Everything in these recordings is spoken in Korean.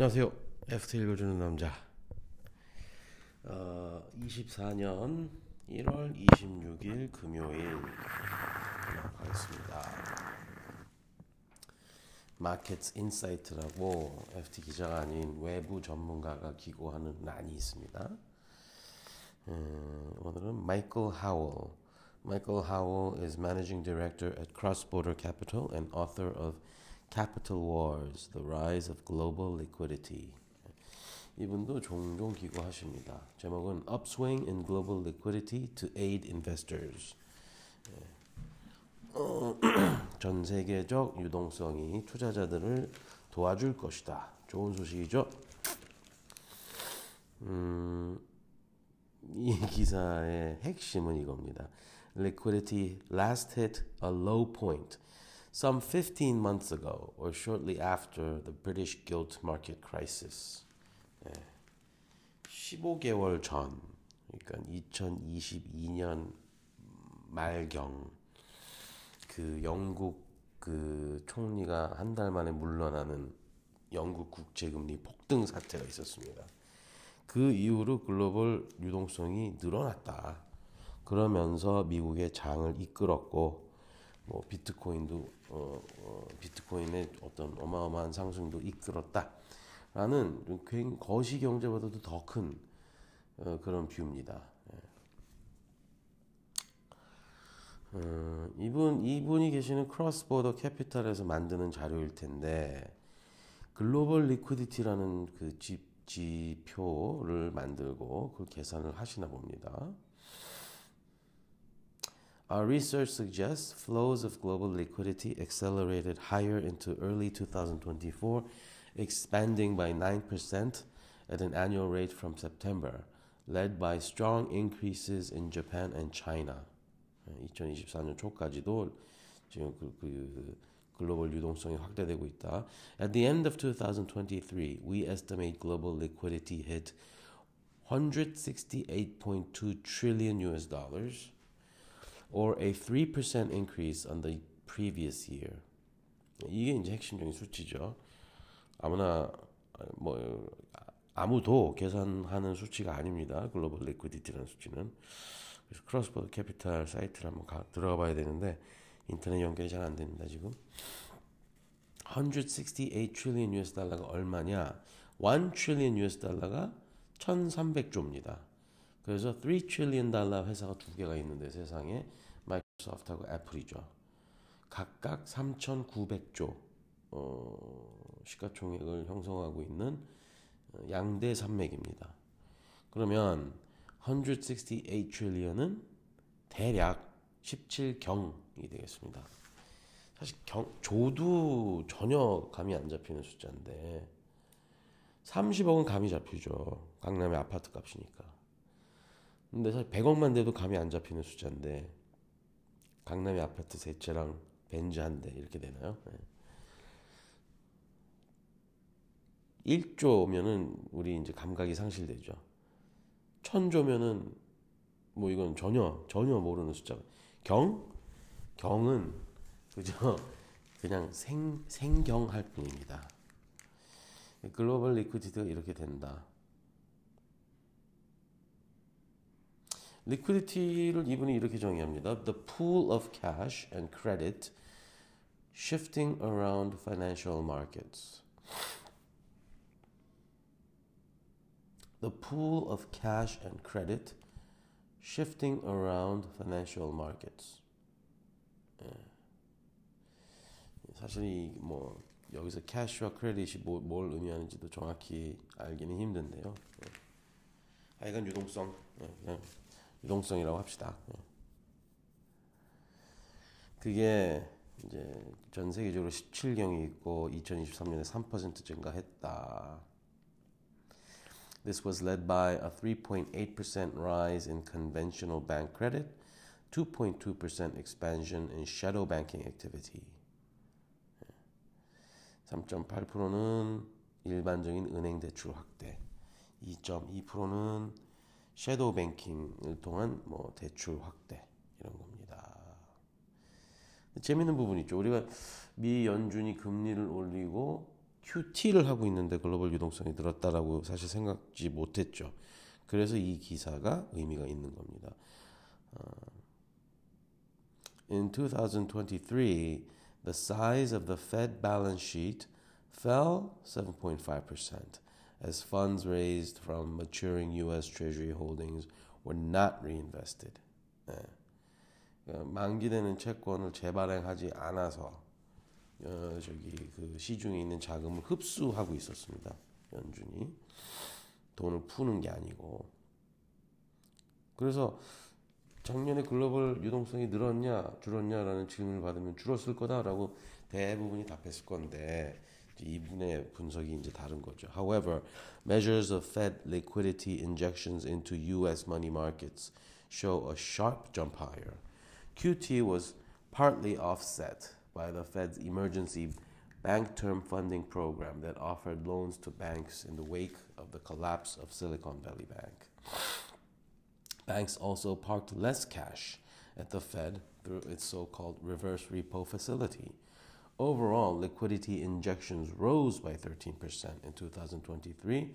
안녕하세요. FT 읽어주는 남자. 어, 24년 1월 26일 금요일 하겠습니다. Market Insight라고 FT 기자가 아닌 외부 전문가가 기고하는 란이 있습니다. 음, 오늘은 마이클 하월. Michael Howell is managing director at Cross Border Capital and author of Capital Wars: The Rise of Global Liquidity. 이분도 종종 기고하십니다. 제목은 Upswing in Global Liquidity to Aid Investors. 어, 전 세계적 유동성이 투자자들을 도와줄 것이다. 좋은 소식이죠. 음, 이 기사의 핵심은 이겁니다. Liquidity last hit a low point some 15 months ago or shortly after the British gilt market crisis. 15개월 전, 그러니까 2022년 말경 그 영국 그 총리가 한 달 만에 물러나는 영국 국제금리 폭등 사태가 있었습니다. 그 이후로 글로벌 유동성이 늘어났다. 그러면서 미국의 장을 이끌었고 뭐 비트코인도 어, 어, 비트코인의 어떤 어마어마한 상승도 이끌었다라는 거시 경제보다도 더 큰 어, 그런 뷰입니다. 예. 어, 이분 이분이 계시는 Cross Border Capital에서 만드는 자료일 텐데 글로벌 리퀴디티라는 그 지, 지표를 만들고 그 계산을 하시나 봅니다. Our research suggests flows of global liquidity accelerated higher into early 2024, expanding by 9% at an annual rate from September, led by strong increases in Japan and China. 2024년 초까지도 지금 그, 그 글로벌 유동성이 확대되고 있다. At the end of 2023, we estimate global liquidity hit 168.2 trillion US dollars. Or a 3% increase on the previous year. 이게 이제 핵심적인 수치죠. 아무나 뭐 아무도 계산하는 수치가 아닙니다. global liquidity라는 수치는. 그래서 Cross Border Capital 사이트를 한번 가, 들어가 봐야 되는데 인터넷 연결이 잘 안 됩니다, 지금. 168 trillion US 달러가 얼마냐? 1 trillion US 달러가 1300조입니다. 그래서 3 trillion 달러 회사가 두 개가 있는데 세상에 마이크로소프트하고 애플이죠. 각각 3,900조 어, 시가총액을 형성하고 있는 양대 산맥입니다. 그러면 168 trillion은 대략 17경이 되겠습니다. 사실 경, 조도 전혀 감이 안 잡히는 숫자인데 30억은 감이 잡히죠. 강남의 아파트 값이니까. 근데 사실 100억만 돼도 감이 안 잡히는 숫자인데 강남의 아파트 세 채랑 벤즈 한 대 이렇게 되나요? 네. 1조면은 우리 이제 감각이 상실되죠. 천조면은 뭐 이건 전혀 전혀 모르는 숫자. 경 경은 그죠? 그냥 생 생경할 뿐입니다. 글로벌 리퀴디티가 이렇게 된다. 리퀴디티를 이분이 이렇게 정의합니다. The pool of cash and credit shifting around financial markets. The pool of cash and credit shifting around financial markets. 예. 사실 이뭐 여기서 캐시와 크레딧이 뭐, 뭘 의미하는지도 정확히 알기는 힘든데요. 예. 하여간 유동성 예, 그냥 유동성이라고 합시다. 그게 이제 전 세계적으로 17경이 있고 2023년에 3% 증가했다. This was led by a 3.8% rise in conventional bank credit, 2.2% expansion in shadow banking activity. 3.8%는 일반적인 은행 대출 확대, 2.2%는 섀도우 뱅킹을 통한 뭐 대출 확대 이런 겁니다. 재밌는 부분이 있죠. 우리가 미 연준이 금리를 올리고 QT를 하고 있는데 글로벌 유동성이 늘었다라고 사실 생각지 못했죠. 그래서 이 기사가 의미가 있는 겁니다. In 2023, the size of the Fed balance sheet fell 7.5% as funds raised from maturing US Treasury holdings were not reinvested. 네. 만기되는 채권을 재발행하지 않아서 어, 저기 그 시중에 있는 자금을 흡수하고 있었습니다. 연준이 돈을 푸는 게 아니고 그래서 작년에 글로벌 유동성이 늘었냐 줄었냐라는 질문을 받으면 줄었을 거다라고 대부분이 답했을 건데 이분의 분석이 이제 다른 거죠. However, measures of Fed liquidity injections into U.S. money markets show a sharp jump higher. QT was partly offset by the Fed's emergency bank term funding program that offered loans to banks in the wake of the collapse of Silicon Valley Bank. Banks also parked less cash at the Fed through its so called reverse repo facility. Overall, liquidity injections rose by 13% in 2023,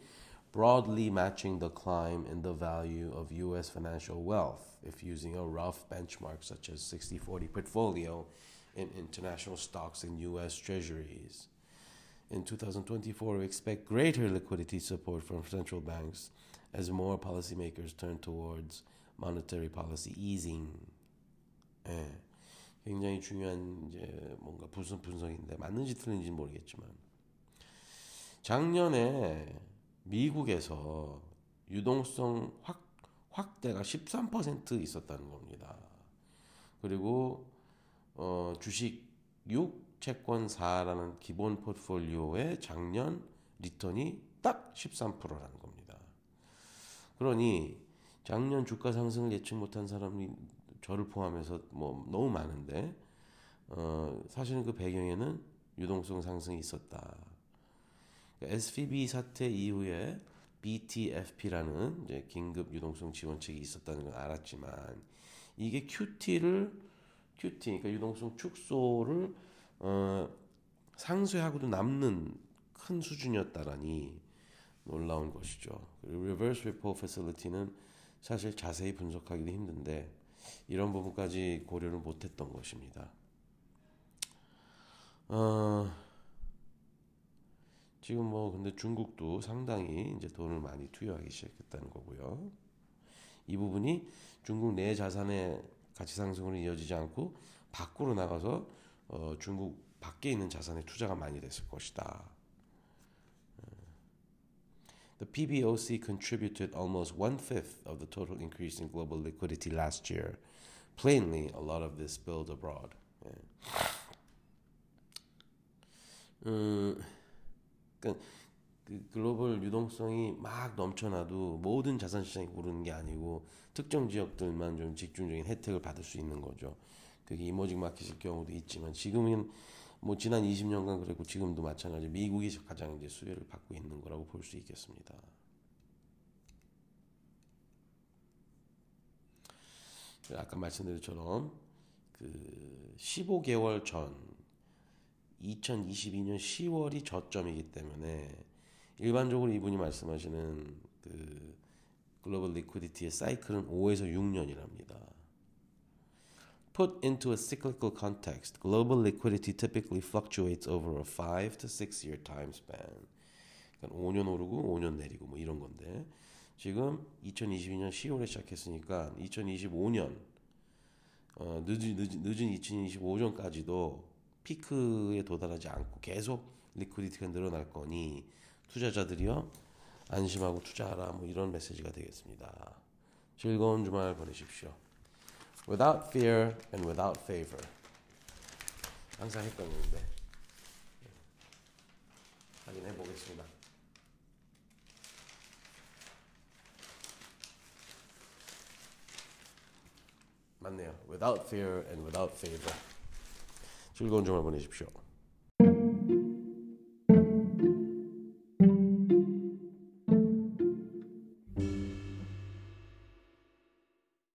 broadly matching the climb in the value of U.S. financial wealth if using a rough benchmark such as 60 40 portfolio in international stocks and U.S. treasuries. In 2024, we expect greater liquidity support from central banks as more policymakers turn towards monetary policy easing. 예, 굉장히 중요한 이제 뭔가 분석 분석인데 맞는지 틀린지 모르겠지만 작년에 미국에서 유동성 확 확대가 13% 있었다는 겁니다. 그리고 어, 주식 6, 채권 4라는 기본 포트폴리오의 작년 리턴이 딱 13%라는 겁니다. 그러니 작년 주가 상승을 예측 못한 사람이 저를 포함해서 뭐 너무 많은데 어, 사실은 그 배경에는 유동성 상승이 있었다. SVB 사태 이후에 BTFP라는 이제 긴급 유동성 지원책이 있었다는 걸 알았지만 이게 QT를 QT 그러니까 유동성 축소를 어, 상쇄하고도 남는 큰 수준이었다라니 놀라운 것이죠. reverse repo facility는 사실 자세히 분석하기도 힘든데 이런 부분까지 고려를 못했던 것입니다. 어, 지금 뭐 근데 중국도 상당히 이제 돈을 많이 투여하기 시작했다는 거고요. 이 부분이 중국 내 자산의 가치 상승으로 이어지지 않고 밖으로 나가서 어, 중국 밖에 있는 자산에 투자가 많이 됐을 것이다. The PBOC contributed almost one fifth of the total increase in global liquidity last year. Plainly, a lot of this spilled abroad. 예. 음, 그러니까 그 글로벌 유동성이 막 넘쳐나도 모든 자산 시장이 오르는 게 아니고 특정 지역들만 좀 집중적인 혜택을 받을 수 있는 거죠. 그게 이머징 마켓일 경우도 있지만 지금은 뭐 지난 20년간 그랬고 지금도 마찬가지 미국이 가장 이제 수혜를 받고 있는 거라고 볼 수 있겠습니다. 아까 말씀드린 것처럼 그 15개월 전 2022년 10월이 저점이기 때문에 일반적으로 이분이 말씀하시는 그 글로벌 리퀴디티의 사이클은 5에서 6년이랍니다. Put into a cyclical context, global liquidity typically fluctuates over a 5 to 6 year time span. 그러니까 5년 오르고 5년 내리고 뭐 이런 건데 지금 2022년 10월에 시작했으니까 2025년 어, 늦은, 늦은, 늦은 2025년까지도 피크에 도달하지 않고 계속 리퀴디티가 늘어날 거니 투자자들이요 안심하고 투자하라 뭐 이런 메시지가 되겠습니다. 즐거운 주말 보내십시오. Without fear and without favor. 항상 했던 건데 확인해 보겠습니다. 맞네요. Without fear and without favor. 즐거운 주말 보내십시오.